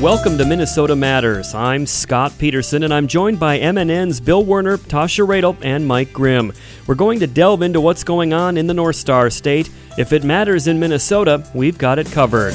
Welcome to Minnesota Matters. I'm Scott Peterson, and I'm joined by MNN's Bill Werner, Tasha Radel, and Mike Grimm. We're going to delve into what's going on in the North Star State. If it matters in Minnesota, we've got it covered.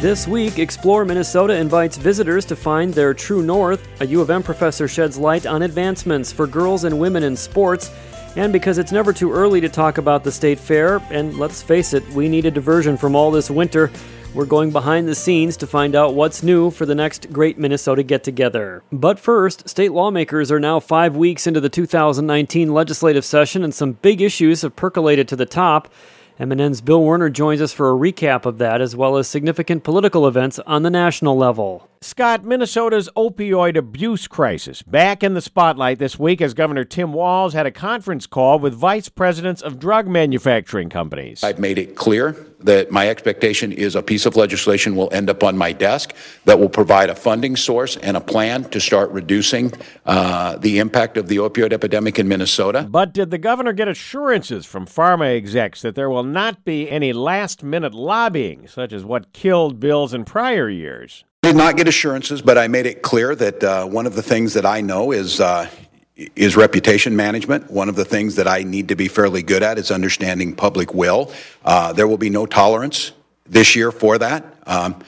This week, Explore Minnesota invites visitors to find their true north. A U of M professor sheds light on advancements for girls and women in sports and because it's never too early to talk about the state fair, and let's face it, we need a diversion from all this winter. We're going behind the scenes to find out what's new for the next Great Minnesota Get Together. But first, state lawmakers are now five weeks into the 2019 legislative session, and some big issues have percolated to the top. MNN's Bill Werner joins us for a recap of that, as well as significant political events on the national level. Scott, Minnesota's opioid abuse crisis back in the spotlight this week as Governor Tim Walz had a conference call with vice presidents of drug manufacturing companies. I've made it clear that my expectation is a piece of legislation will end up on my desk that will provide a funding source and a plan to start reducing uh, the impact of the opioid epidemic in Minnesota. But did the governor get assurances from pharma execs that there will not be any last minute lobbying, such as what killed bills in prior years? did not get assurances, but I made it clear that uh, one of the things that I know is uh, is reputation management. One of the things that I need to be fairly good at is understanding public will. Uh, there will be no tolerance this year for that. Um,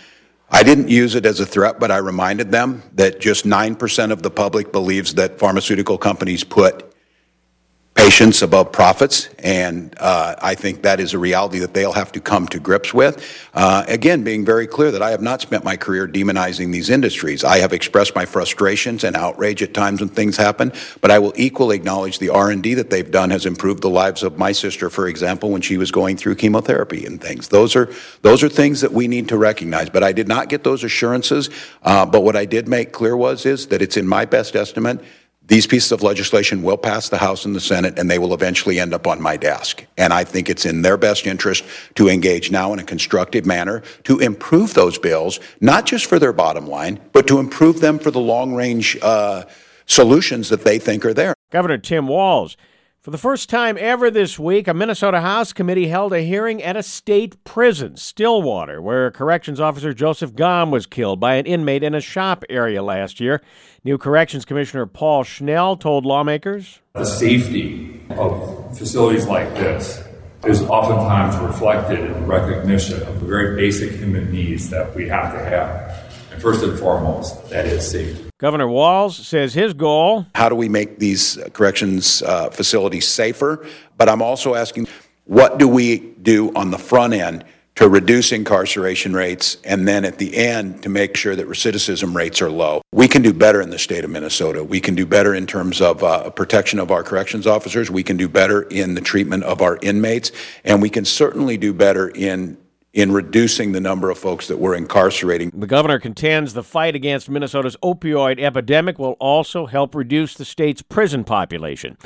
I didn't use it as a threat, but I reminded them that just 9% of the public believes that pharmaceutical companies put patients above profits, and uh, I think that is a reality that they'll have to come to grips with. Uh, again, being very clear that I have not spent my career demonizing these industries. I have expressed my frustrations and outrage at times when things happen, but I will equally acknowledge the R&D that they've done has improved the lives of my sister, for example, when she was going through chemotherapy and things. Those are those are things that we need to recognize. But I did not get those assurances. Uh, but what I did make clear was is that it's in my best estimate these pieces of legislation will pass the House and the Senate, and they will eventually end up on my desk. And I think it's in their best interest to engage now in a constructive manner to improve those bills, not just for their bottom line, but to improve them for the long range uh, solutions that they think are there. Governor Tim Walz for the first time ever this week, a Minnesota House committee held a hearing at a state prison, Stillwater, where corrections officer Joseph Gomm was killed by an inmate in a shop area last year. New Corrections Commissioner Paul Schnell told lawmakers The safety of facilities like this is oftentimes reflected in the recognition of the very basic human needs that we have to have. And first and foremost, that is safety. Governor Walz says his goal How do we make these corrections uh, facilities safer? But I'm also asking, what do we do on the front end to reduce incarceration rates and then at the end to make sure that recidivism rates are low? We can do better in the state of Minnesota. We can do better in terms of uh, protection of our corrections officers. We can do better in the treatment of our inmates. And we can certainly do better in in reducing the number of folks that we're incarcerating. The governor contends the fight against Minnesota's opioid epidemic will also help reduce the state's prison population.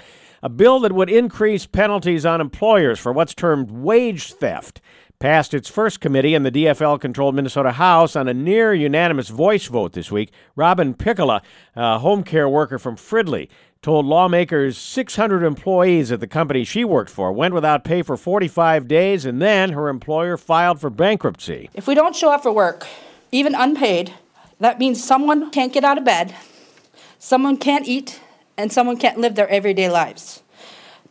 A bill that would increase penalties on employers for what's termed wage theft passed its first committee in the DFL controlled Minnesota House on a near unanimous voice vote this week. Robin Piccola, a home care worker from Fridley, told lawmakers 600 employees at the company she worked for went without pay for 45 days and then her employer filed for bankruptcy. If we don't show up for work, even unpaid, that means someone can't get out of bed, someone can't eat, and someone can't live their everyday lives.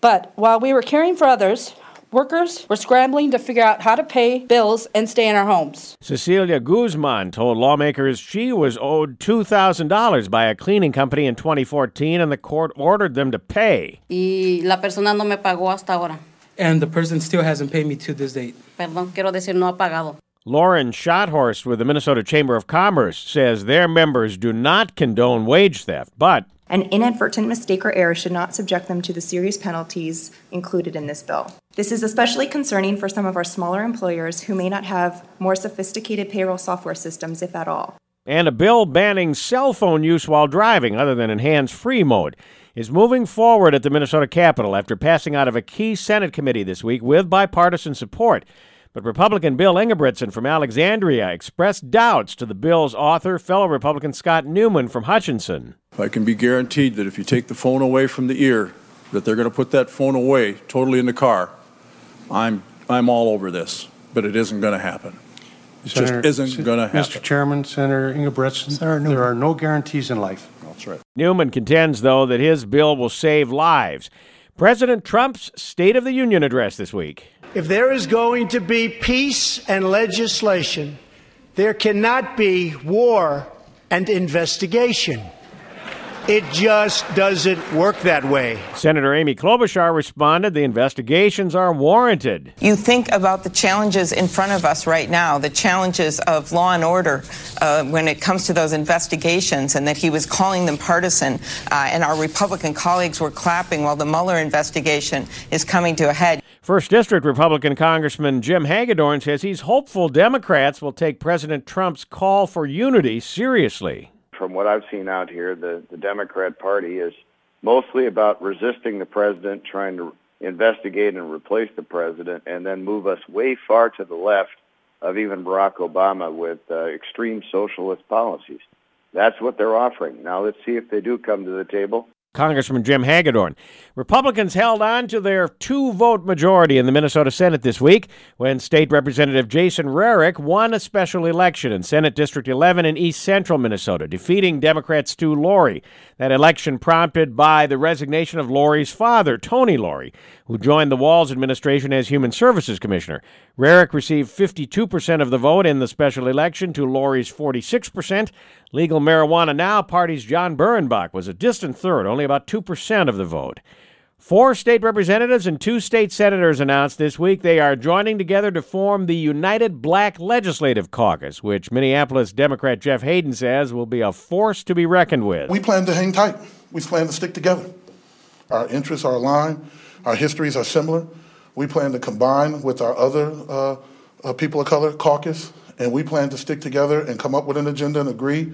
But while we were caring for others, Workers were scrambling to figure out how to pay bills and stay in our homes. Cecilia Guzman told lawmakers she was owed $2,000 by a cleaning company in 2014 and the court ordered them to pay. Y la persona no me pagó hasta ahora. And the person still hasn't paid me to this date. Perdón, quiero decir no ha pagado. Lauren Schothorst with the Minnesota Chamber of Commerce says their members do not condone wage theft, but an inadvertent mistake or error should not subject them to the serious penalties included in this bill. This is especially concerning for some of our smaller employers who may not have more sophisticated payroll software systems, if at all. And a bill banning cell phone use while driving, other than in hands free mode, is moving forward at the Minnesota Capitol after passing out of a key Senate committee this week with bipartisan support. But Republican Bill Ingebrigtsen from Alexandria expressed doubts to the bill's author, fellow Republican Scott Newman from Hutchinson. I can be guaranteed that if you take the phone away from the ear, that they're going to put that phone away totally in the car. I'm, I'm all over this. but it isn't going to happen. It Senator- just isn't going to happen. Mr. Chairman, Senator Ingebrigtsen, there are no guarantees in life. That's right. Newman contends, though, that his bill will save lives. President Trump's State of the Union address this week. If there is going to be peace and legislation, there cannot be war and investigation. It just doesn't work that way. Senator Amy Klobuchar responded the investigations are warranted. You think about the challenges in front of us right now, the challenges of law and order uh, when it comes to those investigations, and that he was calling them partisan, uh, and our Republican colleagues were clapping while the Mueller investigation is coming to a head. First District Republican Congressman Jim Hagedorn says he's hopeful Democrats will take President Trump's call for unity seriously. From what I've seen out here, the, the Democrat Party is mostly about resisting the president, trying to investigate and replace the president, and then move us way far to the left of even Barack Obama with uh, extreme socialist policies. That's what they're offering. Now let's see if they do come to the table. Congressman Jim Hagedorn. Republicans held on to their two vote majority in the Minnesota Senate this week when State Representative Jason Rarick won a special election in Senate District 11 in east central Minnesota, defeating Democrat Stu Lourey. That election prompted by the resignation of Lourey's father, Tony Lourey, who joined the Walz administration as Human Services Commissioner. Rarick received 52% of the vote in the special election to Lourey's 46%. Legal Marijuana Now Party's John Birrenbach was a distant third, only about 2% of the vote. Four state representatives and two state senators announced this week they are joining together to form the United Black Legislative Caucus, which Minneapolis Democrat Jeff Hayden says will be a force to be reckoned with. We plan to hang tight. We plan to stick together. Our interests are aligned. Our histories are similar. We plan to combine with our other uh, uh, people of color caucus, and we plan to stick together and come up with an agenda and agree,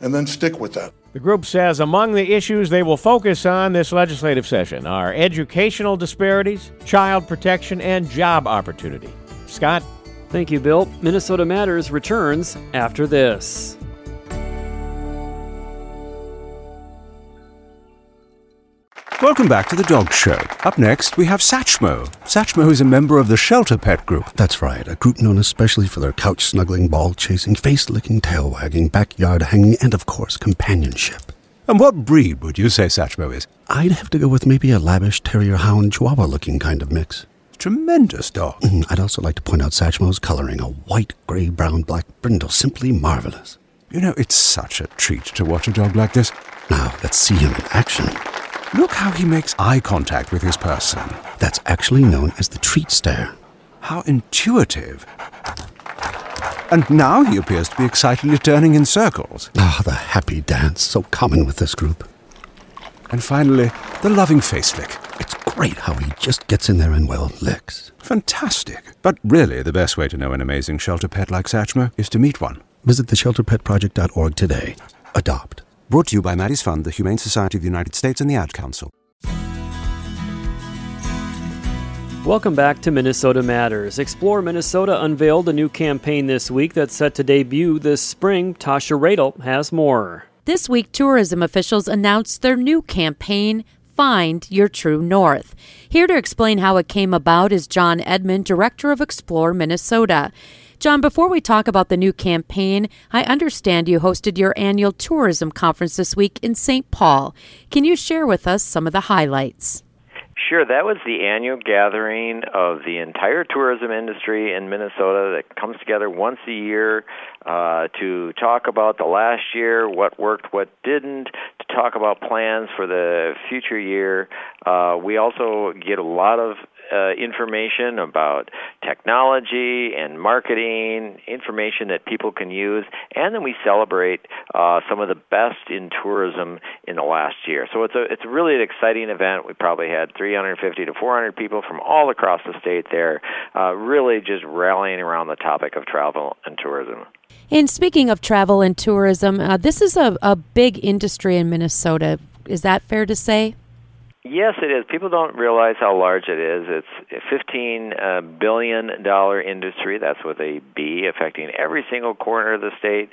and then stick with that. The group says among the issues they will focus on this legislative session are educational disparities, child protection, and job opportunity. Scott? Thank you, Bill. Minnesota Matters returns after this. Welcome back to the Dog Show. Up next, we have Satchmo. Satchmo is a member of the Shelter Pet Group. That's right, a group known especially for their couch snuggling, ball chasing, face licking, tail wagging, backyard hanging, and of course, companionship. And what breed would you say Satchmo is? I'd have to go with maybe a lavish terrier hound chihuahua looking kind of mix. Tremendous dog. Mm, I'd also like to point out Satchmo's coloring a white, gray, brown, black brindle, simply marvelous. You know, it's such a treat to watch a dog like this. Now, let's see him in action. Look how he makes eye contact with his person. That's actually known as the treat stare. How intuitive. And now he appears to be excitedly turning in circles. Ah, the happy dance, so common with this group. And finally, the loving face lick. It's great how he just gets in there and, well, licks. Fantastic. But really, the best way to know an amazing shelter pet like Satchmo is to meet one. Visit theshelterpetproject.org today. Adopt. Brought to you by Maddie's Fund, the Humane Society of the United States, and the Ad Council. Welcome back to Minnesota Matters. Explore Minnesota unveiled a new campaign this week that's set to debut this spring. Tasha Radel has more. This week, tourism officials announced their new campaign, Find Your True North. Here to explain how it came about is John Edman, Director of Explore Minnesota. John, before we talk about the new campaign, I understand you hosted your annual tourism conference this week in St. Paul. Can you share with us some of the highlights? Sure, that was the annual gathering of the entire tourism industry in Minnesota that comes together once a year uh, to talk about the last year, what worked, what didn't, to talk about plans for the future year. Uh, we also get a lot of uh, information about technology and marketing, information that people can use, and then we celebrate uh, some of the best in tourism in the last year. So it's a it's really an exciting event. We probably had 350 to 400 people from all across the state there, uh, really just rallying around the topic of travel and tourism. And speaking of travel and tourism, uh, this is a, a big industry in Minnesota. Is that fair to say? Yes, it is. People don't realize how large it is. It's a fifteen uh, billion dollar industry. That's with a B, affecting every single corner of the state,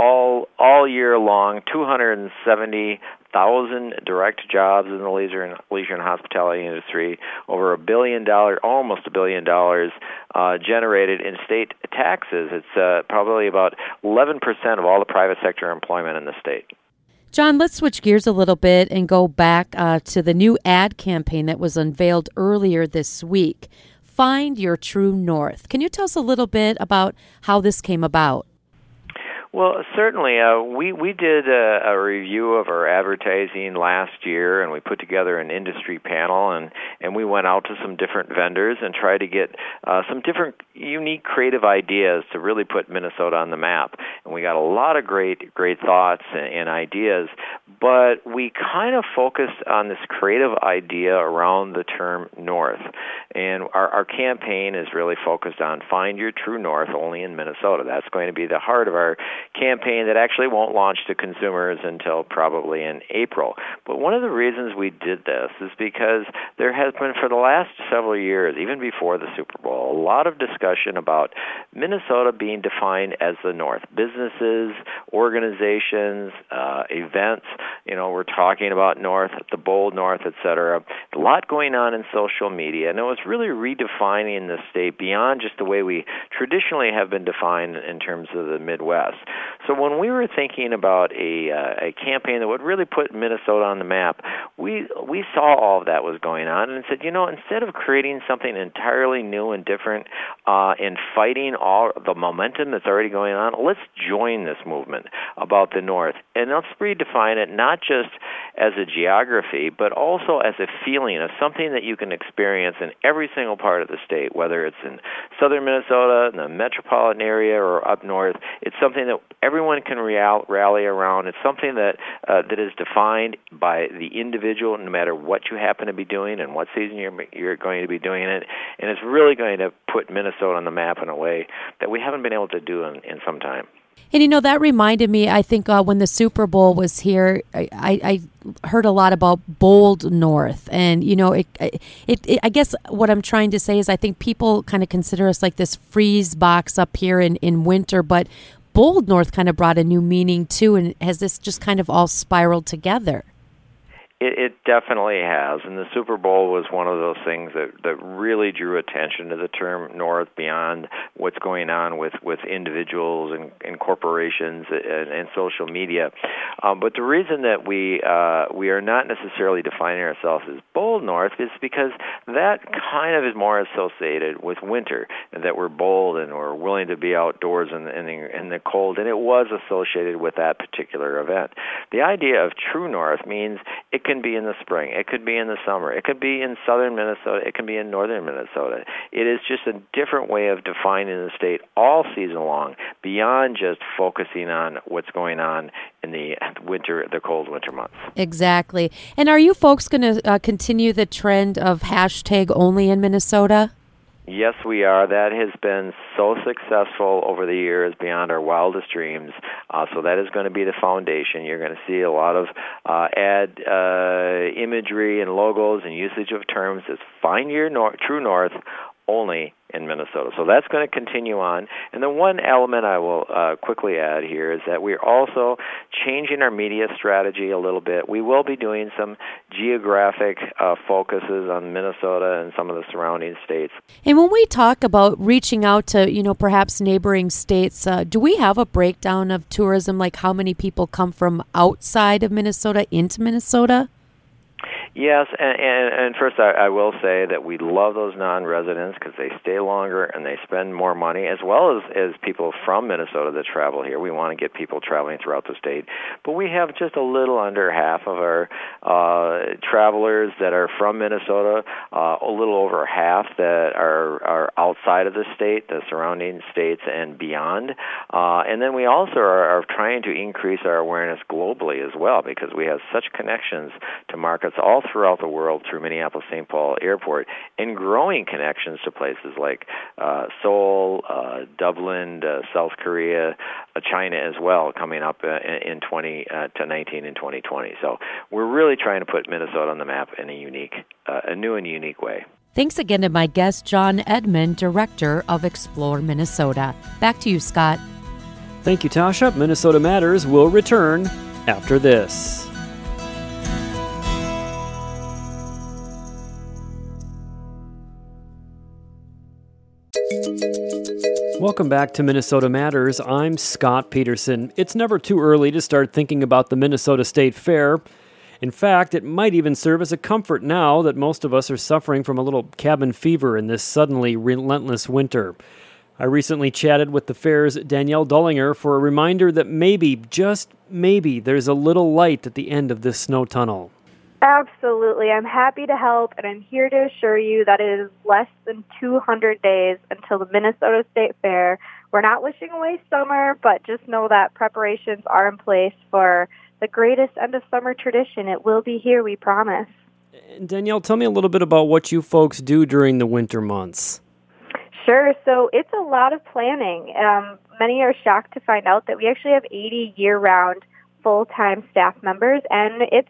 all all year long. Two hundred and seventy thousand direct jobs in the leisure and leisure and hospitality industry, over a billion dollars, almost a billion dollars uh, generated in state taxes. It's uh, probably about 11% of all the private sector employment in the state. John, let's switch gears a little bit and go back uh, to the new ad campaign that was unveiled earlier this week. Find Your True North. Can you tell us a little bit about how this came about? Well, certainly. Uh, we we did a, a review of our advertising last year, and we put together an industry panel, and and we went out to some different vendors and tried to get uh, some different unique, creative ideas to really put Minnesota on the map. And we got a lot of great great thoughts and, and ideas, but we kind of focused on this creative idea around the term North, and our our campaign is really focused on find your true North only in Minnesota. That's going to be the heart of our campaign that actually won't launch to consumers until probably in April. But one of the reasons we did this is because there has been, for the last several years, even before the Super Bowl, a lot of discussion about Minnesota being defined as the North. Businesses, organizations, uh, events, you know, we're talking about North, the bold North, et cetera. A lot going on in social media, and it was really redefining the state beyond just the way we traditionally have been defined in terms of the Midwest. So when we were thinking about a uh, a campaign that would really put Minnesota on the map, we we saw all of that was going on and said, you know, instead of creating something entirely new and different uh, and fighting all the momentum that's already going on, let's join this movement about the North and let's redefine it not just as a geography, but also as a feeling of something that you can experience in every single part of the state, whether it's in southern Minnesota, in the metropolitan area, or up north. It's something that everyone can real, rally around. It's something that uh, that is defined by the individual, no matter what you happen to be doing and what season you're you're going to be doing it. And it's really going to put Minnesota on the map in a way that we haven't been able to do in, in some time. And you know that reminded me. I think uh, when the Super Bowl was here, I, I, heard a lot about bold North, and you know, it, it, it, I guess what I'm trying to say is, I think people kind of consider us like this freeze box up here in in winter, but bold North kind of brought a new meaning too, and has this just kind of all spiraled together? It, it definitely has, and the Super Bowl was one of those things that that really drew attention to the term North beyond what's going on with with individuals and, and corporations and, and social media. Um, but the reason that we uh, we are not necessarily defining ourselves as bold North is because that kind of is more associated with winter, and that we're bold and we're willing to be outdoors in in the in the cold, and it was associated with that particular event. The idea of true North means it can be in the spring, it could be in the summer, it could be in southern Minnesota, it can be in northern Minnesota. It is just a different way of defining the state all season long, beyond just focusing on what's going on in the winter, the cold winter months. Exactly. And are you folks going to uh, continue the trend of hashtag only in Minnesota? Yes, we are. That has been so successful over the years beyond our wildest dreams. Uh, so that is going to be the foundation. You're going to see a lot of uh, ad uh, imagery and logos and usage of terms as find your nor- true north only in Minnesota. So that's going to continue on. And the one element I will uh, quickly add here is that we're also changing our media strategy a little bit. We will be doing some geographic uh, focuses on Minnesota and some of the surrounding states. And when we talk about reaching out to, you know, perhaps neighboring states, uh, do we have a breakdown of tourism, like how many people come from outside of Minnesota into Minnesota? Yes, and, and, and first I, I will say that we love those non-residents because they stay longer and they spend more money, as well as as people from Minnesota that travel here. We want to get people traveling throughout the state, but we have just a little under half of our uh, travelers that are from Minnesota, uh, a little over half that are are outside of the state, the surrounding states and beyond, uh, and then we also are, are trying to increase our awareness globally as well because we have such connections to markets all all throughout the world through Minneapolis St. Paul Airport and growing connections to places like uh, Seoul, uh, Dublin, uh, South Korea, uh, China as well coming up uh, in 20 uh, to 19 and 2020. So we're really trying to put Minnesota on the map in a unique, uh, a new and unique way. Thanks again to my guest, John Edman, Director of Explore Minnesota. Back to you, Scott. Thank you, Tasha. Minnesota Matters will return after this. Welcome back to Minnesota Matters. I'm Scott Peterson. It's never too early to start thinking about the Minnesota State Fair. In fact, it might even serve as a comfort now that most of us are suffering from a little cabin fever in this suddenly relentless winter. I recently chatted with the fair's Danielle Dullinger for a reminder that maybe, just maybe, there's a little light at the end of this snow tunnel. Absolutely. I'm happy to help, and I'm here to assure you that it is less than 200 days until the Minnesota State Fair. We're not wishing away summer, but just know that preparations are in place for the greatest end of summer tradition. It will be here, we promise. And Danielle, tell me a little bit about what you folks do during the winter months. Sure. So it's a lot of planning. Um, many are shocked to find out that we actually have 80 year round full time staff members, and it's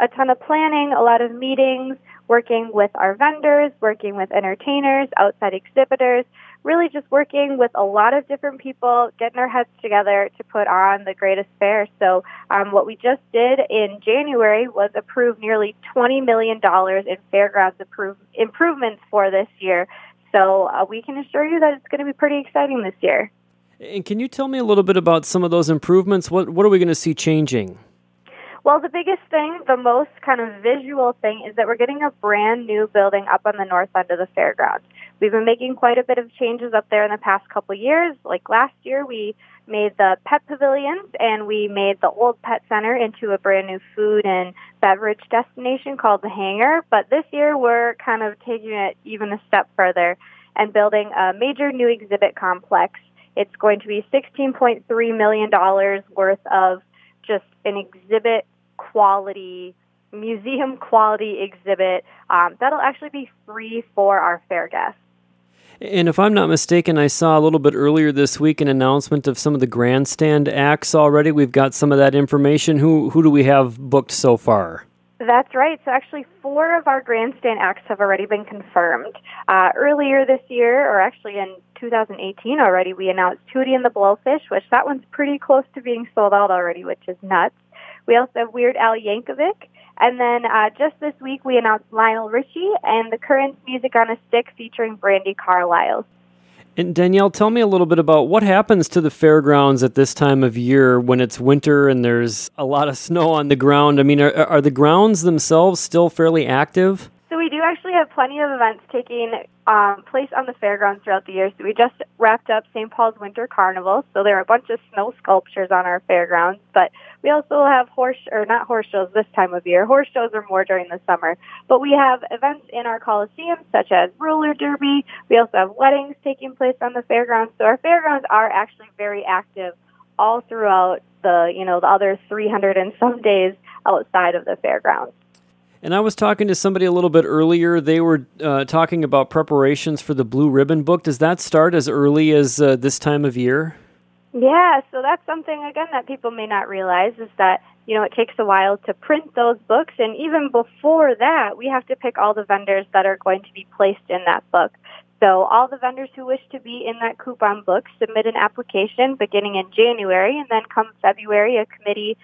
a ton of planning, a lot of meetings, working with our vendors, working with entertainers, outside exhibitors, really just working with a lot of different people, getting our heads together to put on the greatest fair. So, um, what we just did in January was approve nearly $20 million in fairgrounds approve- improvements for this year. So uh, we can assure you that it's going to be pretty exciting this year. And can you tell me a little bit about some of those improvements? What what are we going to see changing? Well, the biggest thing, the most kind of visual thing, is that we're getting a brand new building up on the north end of the fairgrounds. We've been making quite a bit of changes up there in the past couple years. Like last year, we made the pet pavilions and we made the old pet center into a brand new food and beverage destination called the Hangar. But this year we're kind of taking it even a step further and building a major new exhibit complex. It's going to be $16.3 million worth of just an exhibit quality, museum quality exhibit um, that'll actually be free for our fair guests. And if I'm not mistaken, I saw a little bit earlier this week an announcement of some of the grandstand acts already. We've got some of that information. Who who do we have booked so far? That's right. So actually, four of our grandstand acts have already been confirmed. Uh, earlier this year, or actually in 2018 already, we announced Hootie and the Blowfish, which that one's pretty close to being sold out already, which is nuts. We also have Weird Al Yankovic, and then uh, just this week, we announced Lionel Richie and the Currents Music on a Stick featuring Brandi Carlile. And Danielle, tell me a little bit about what happens to the fairgrounds at this time of year when it's winter and there's a lot of snow on the ground. I mean, are, are the grounds themselves still fairly active? Do actually have plenty of events taking um, place on the fairgrounds throughout the year. So we just wrapped up St. Paul's Winter Carnival. So there are a bunch of snow sculptures on our fairgrounds, but we also have horse or not horse shows this time of year. Horse shows are more during the summer, but we have events in our coliseum such as roller derby. We also have weddings taking place on the fairgrounds. So our fairgrounds are actually very active all throughout the you know the other 300 and some days outside of the fairgrounds. And I was talking to somebody a little bit earlier. They were uh, talking about preparations for the Blue Ribbon book. Does that start as early as uh, this time of year? Yeah, so that's something again that people may not realize is that you know it takes a while to print those books, and even before that, we have to pick all the vendors that are going to be placed in that book. So all the vendors who wish to be in that coupon book submit an application beginning in January, and then come February, a committee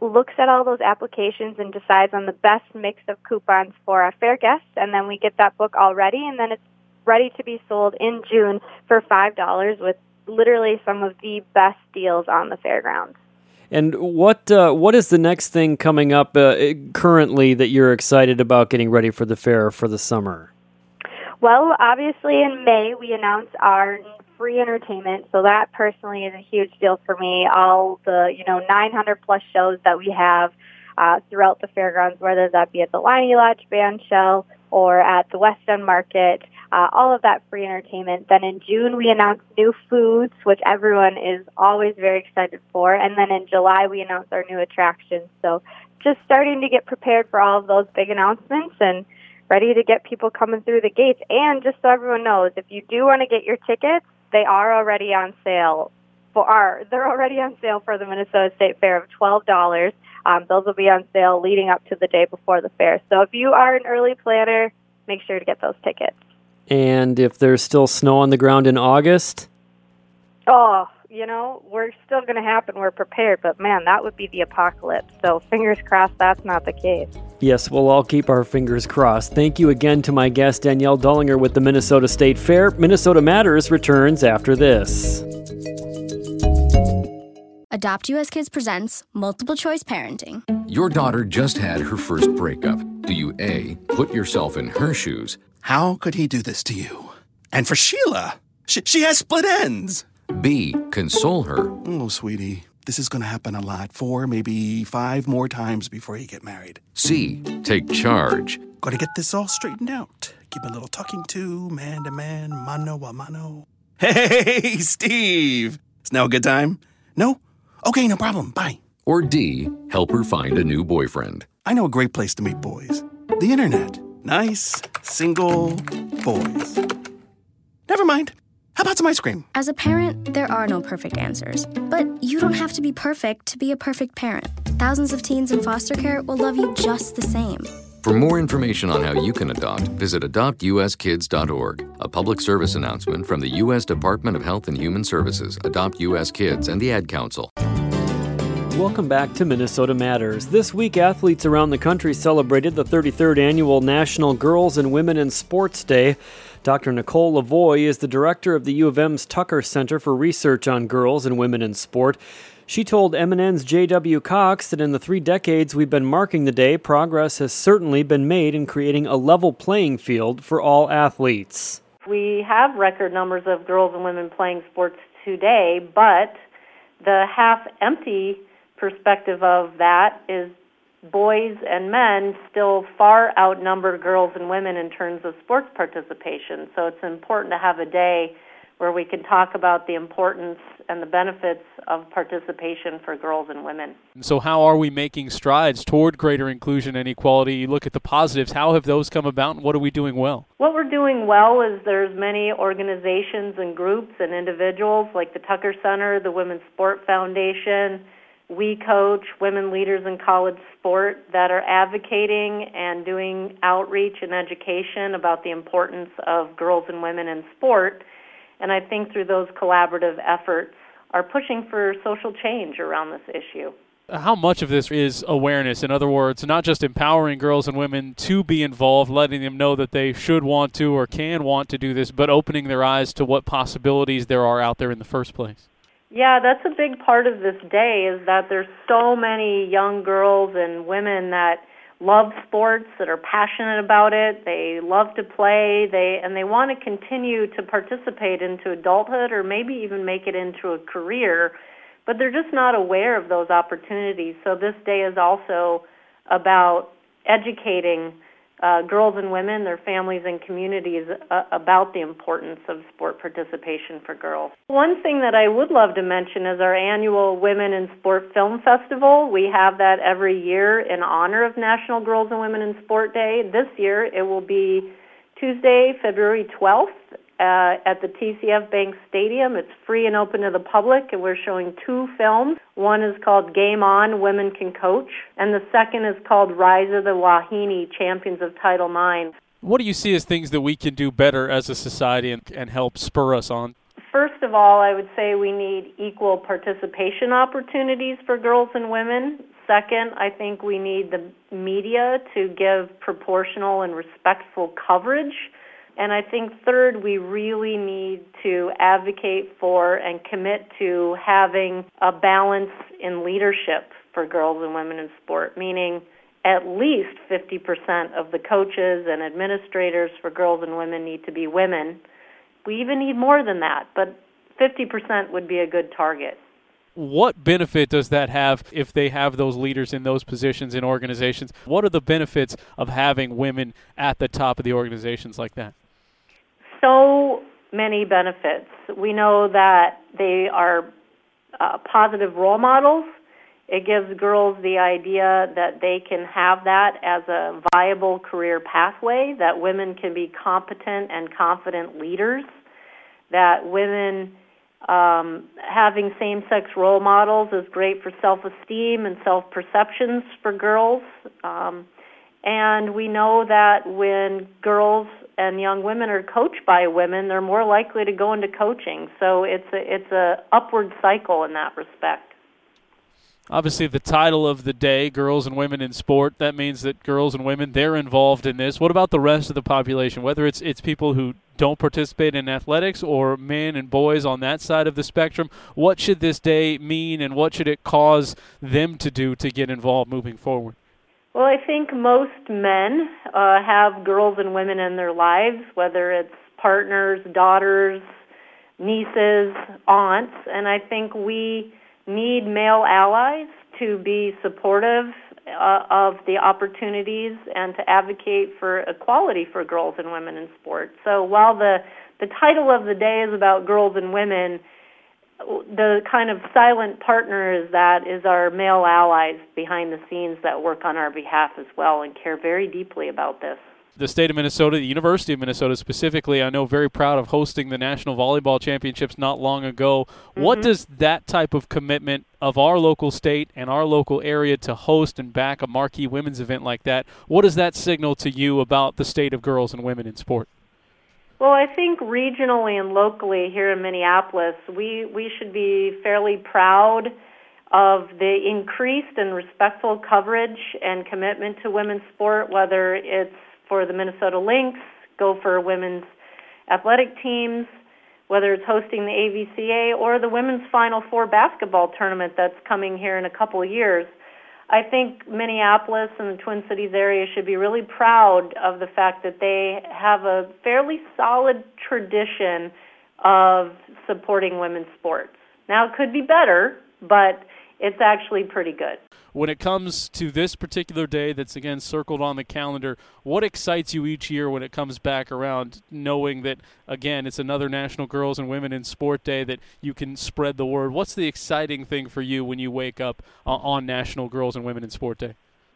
looks at all those applications and decides on the best mix of coupons for our fair guests, and then we get that book all ready, and then it's ready to be sold in June for five dollars with literally some of the best deals on the fairgrounds. And what uh, what is the next thing coming up uh, currently that you're excited about getting ready for the fair for the summer? Well, obviously in May we announce our free entertainment. So that personally is a huge deal for me. All the, you know, 900 plus shows that we have uh, throughout the fairgrounds, whether that be at the Leinie Lodge Band Shell or at the West End Market, uh, all of that free entertainment. Then in June, we announced new foods, which everyone is always very excited for. And then in July, we announced our new attractions. So just starting to get prepared for all of those big announcements and ready to get people coming through the gates. And just so everyone knows, if you do want to get your tickets, they are already on sale for our they're already on sale for the Minnesota State Fair of twelve dollars. Um, those will be on sale leading up to the day before the fair. So if you are an early planner, make sure to get those tickets. And if there's still snow on the ground in August? Oh, you know, we're still going to happen. We're prepared, but man, that would be the apocalypse. So fingers crossed that's not the case. Yes, we'll all keep our fingers crossed. Thank you again to my guest, Danielle Dullinger with the Minnesota State Fair. Minnesota Matters returns after this. Adopt US Kids presents Multiple Choice Parenting. Your daughter just had her first breakup. Do you A, put yourself in her shoes? How could he do this to you? And for Sheila, she, she has split ends. B, console her. Oh, sweetie, this is going to happen a lot. Four, maybe five more times before you get married. C, take charge. Got to get this all straightened out. Give a little talking to, man to man, mano a mano. Hey, Steve! Is now a good time? No? Okay, no problem. Bye. Or D, help her find a new boyfriend. I know a great place to meet boys the internet. Nice, single boys. Never mind. How about some ice cream? As a parent, there are no perfect answers. But you don't have to be perfect to be a perfect parent. Thousands of teens in foster care will love you just the same. For more information on how you can adopt, visit adoptuskids.org. A public service announcement from the U.S. Department of Health and Human Services, Adopt U.S. Kids, and the Ad Council. Welcome back to Minnesota Matters. This week, athletes around the country celebrated the 33rd annual National Girls and Women in Sports Day. Dr. Nicole LaVoi is the director of the U of M's Tucker Center for Research on Girls and Women in Sport. She told MNN's J.W. Cox that in the three decades we've been marking the day, progress has certainly been made in creating a level playing field for all athletes. We have record numbers of girls and women playing sports today, but the half empty perspective of that is boys and men still far outnumber girls and women in terms of sports participation. So it's important to have a day where we can talk about the importance and the benefits of participation for girls and women. So, how are we making strides toward greater inclusion and equality? You look at the positives. How have those come about, and what are we doing well? What we're doing well is there's many organizations and groups and individuals like the Tucker Center, the Women's Sport Foundation, we coach women leaders in college sport that are advocating and doing outreach and education about the importance of girls and women in sport. And I think through those collaborative efforts are pushing for social change around this issue. How much of this is awareness? In other words, not just empowering girls and women to be involved, letting them know that they should want to or can want to do this, but opening their eyes to what possibilities there are out there in the first place. Yeah, that's a big part of this day is that there's so many young girls and women that love sports, that are passionate about it, they love to play, they and they want to continue to participate into adulthood or maybe even make it into a career, but they're just not aware of those opportunities. So this day is also about educating uh, girls and women, their families, and communities uh, about the importance of sport participation for girls. One thing that I would love to mention is our annual Women in Sport Film Festival. We have that every year in honor of National Girls and Women in Sport Day. This year it will be Tuesday, February 12th uh, at the TCF Bank Stadium. It's free and open to the public, and we're showing two films. One is called Game On Women Can Coach, and the second is called Rise of the Wahine Champions of Title IX. What do you see as things that we can do better as a society and, and help spur us on? First of all, I would say we need equal participation opportunities for girls and women. Second, I think we need the media to give proportional and respectful coverage and I think third, we really need to advocate for and commit to having a balance in leadership for girls and women in sport, meaning at least 50% of the coaches and administrators for girls and women need to be women. We even need more than that, but 50% would be a good target. What benefit does that have if they have those leaders in those positions in organizations? What are the benefits of having women at the top of the organizations like that? So many benefits. We know that they are uh, positive role models. It gives girls the idea that they can have that as a viable career pathway, that women can be competent and confident leaders, that women um, having same sex role models is great for self esteem and self perceptions for girls. Um, and we know that when girls and young women are coached by women, they're more likely to go into coaching. So it's a, it's a upward cycle in that respect. Obviously, the title of the day, Girls and Women in Sport, that means that girls and women, they're involved in this. What about the rest of the population, whether it's, it's people who don't participate in athletics or men and boys on that side of the spectrum? What should this day mean and what should it cause them to do to get involved moving forward? Well, I think most men uh, have girls and women in their lives, whether it's partners, daughters, nieces, aunts, and I think we need male allies to be supportive uh, of the opportunities and to advocate for equality for girls and women in sports. So while the the title of the day is about girls and women, the kind of silent partners that is our male allies behind the scenes that work on our behalf as well and care very deeply about this the state of Minnesota, the University of Minnesota specifically, I know very proud of hosting the National Volleyball Championships not long ago. Mm-hmm. What does that type of commitment of our local state and our local area to host and back a marquee women's event like that, what does that signal to you about the state of girls and women in sport? Well, I think regionally and locally here in Minneapolis, we, we should be fairly proud of the increased and respectful coverage and commitment to women's sport, whether it's for the Minnesota Lynx, Gopher women's athletic teams, whether it's hosting the AVCA or the women's Final Four basketball tournament that's coming here in a couple of years. I think Minneapolis and the Twin Cities area should be really proud of the fact that they have a fairly solid tradition of supporting women's sports. Now, it could be better, but it's actually pretty good. When it comes to this particular day that's again circled on the calendar, what excites you each year when it comes back around, knowing that again it's another National Girls and Women in Sport Day that you can spread the word? What's the exciting thing for you when you wake up uh, on National Girls and Women in Sport Day?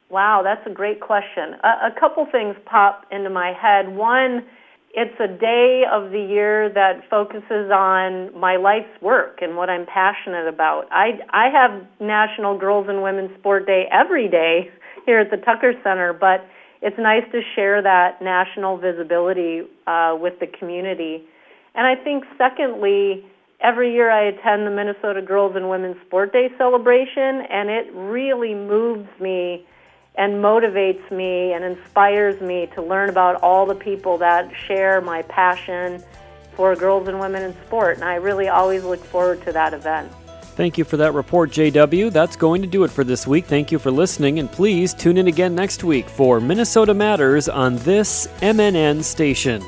Wow, that's a great question. A, a couple things pop into my head. One, it's a day of the year that focuses on my life's work and what I'm passionate about. I, I have National Girls and Women's Sport Day every day here at the Tucker Center, but it's nice to share that national visibility uh, with the community. And I think, secondly, every year I attend the Minnesota Girls and Women's Sport Day celebration, and it really moves me and motivates me and inspires me to learn about all the people that share my passion for girls and women in sport. And I really always look forward to that event. Thank you for that report, JW. That's going to do it for this week. Thank you for listening, and please tune in again next week for Minnesota Matters on this MNN station.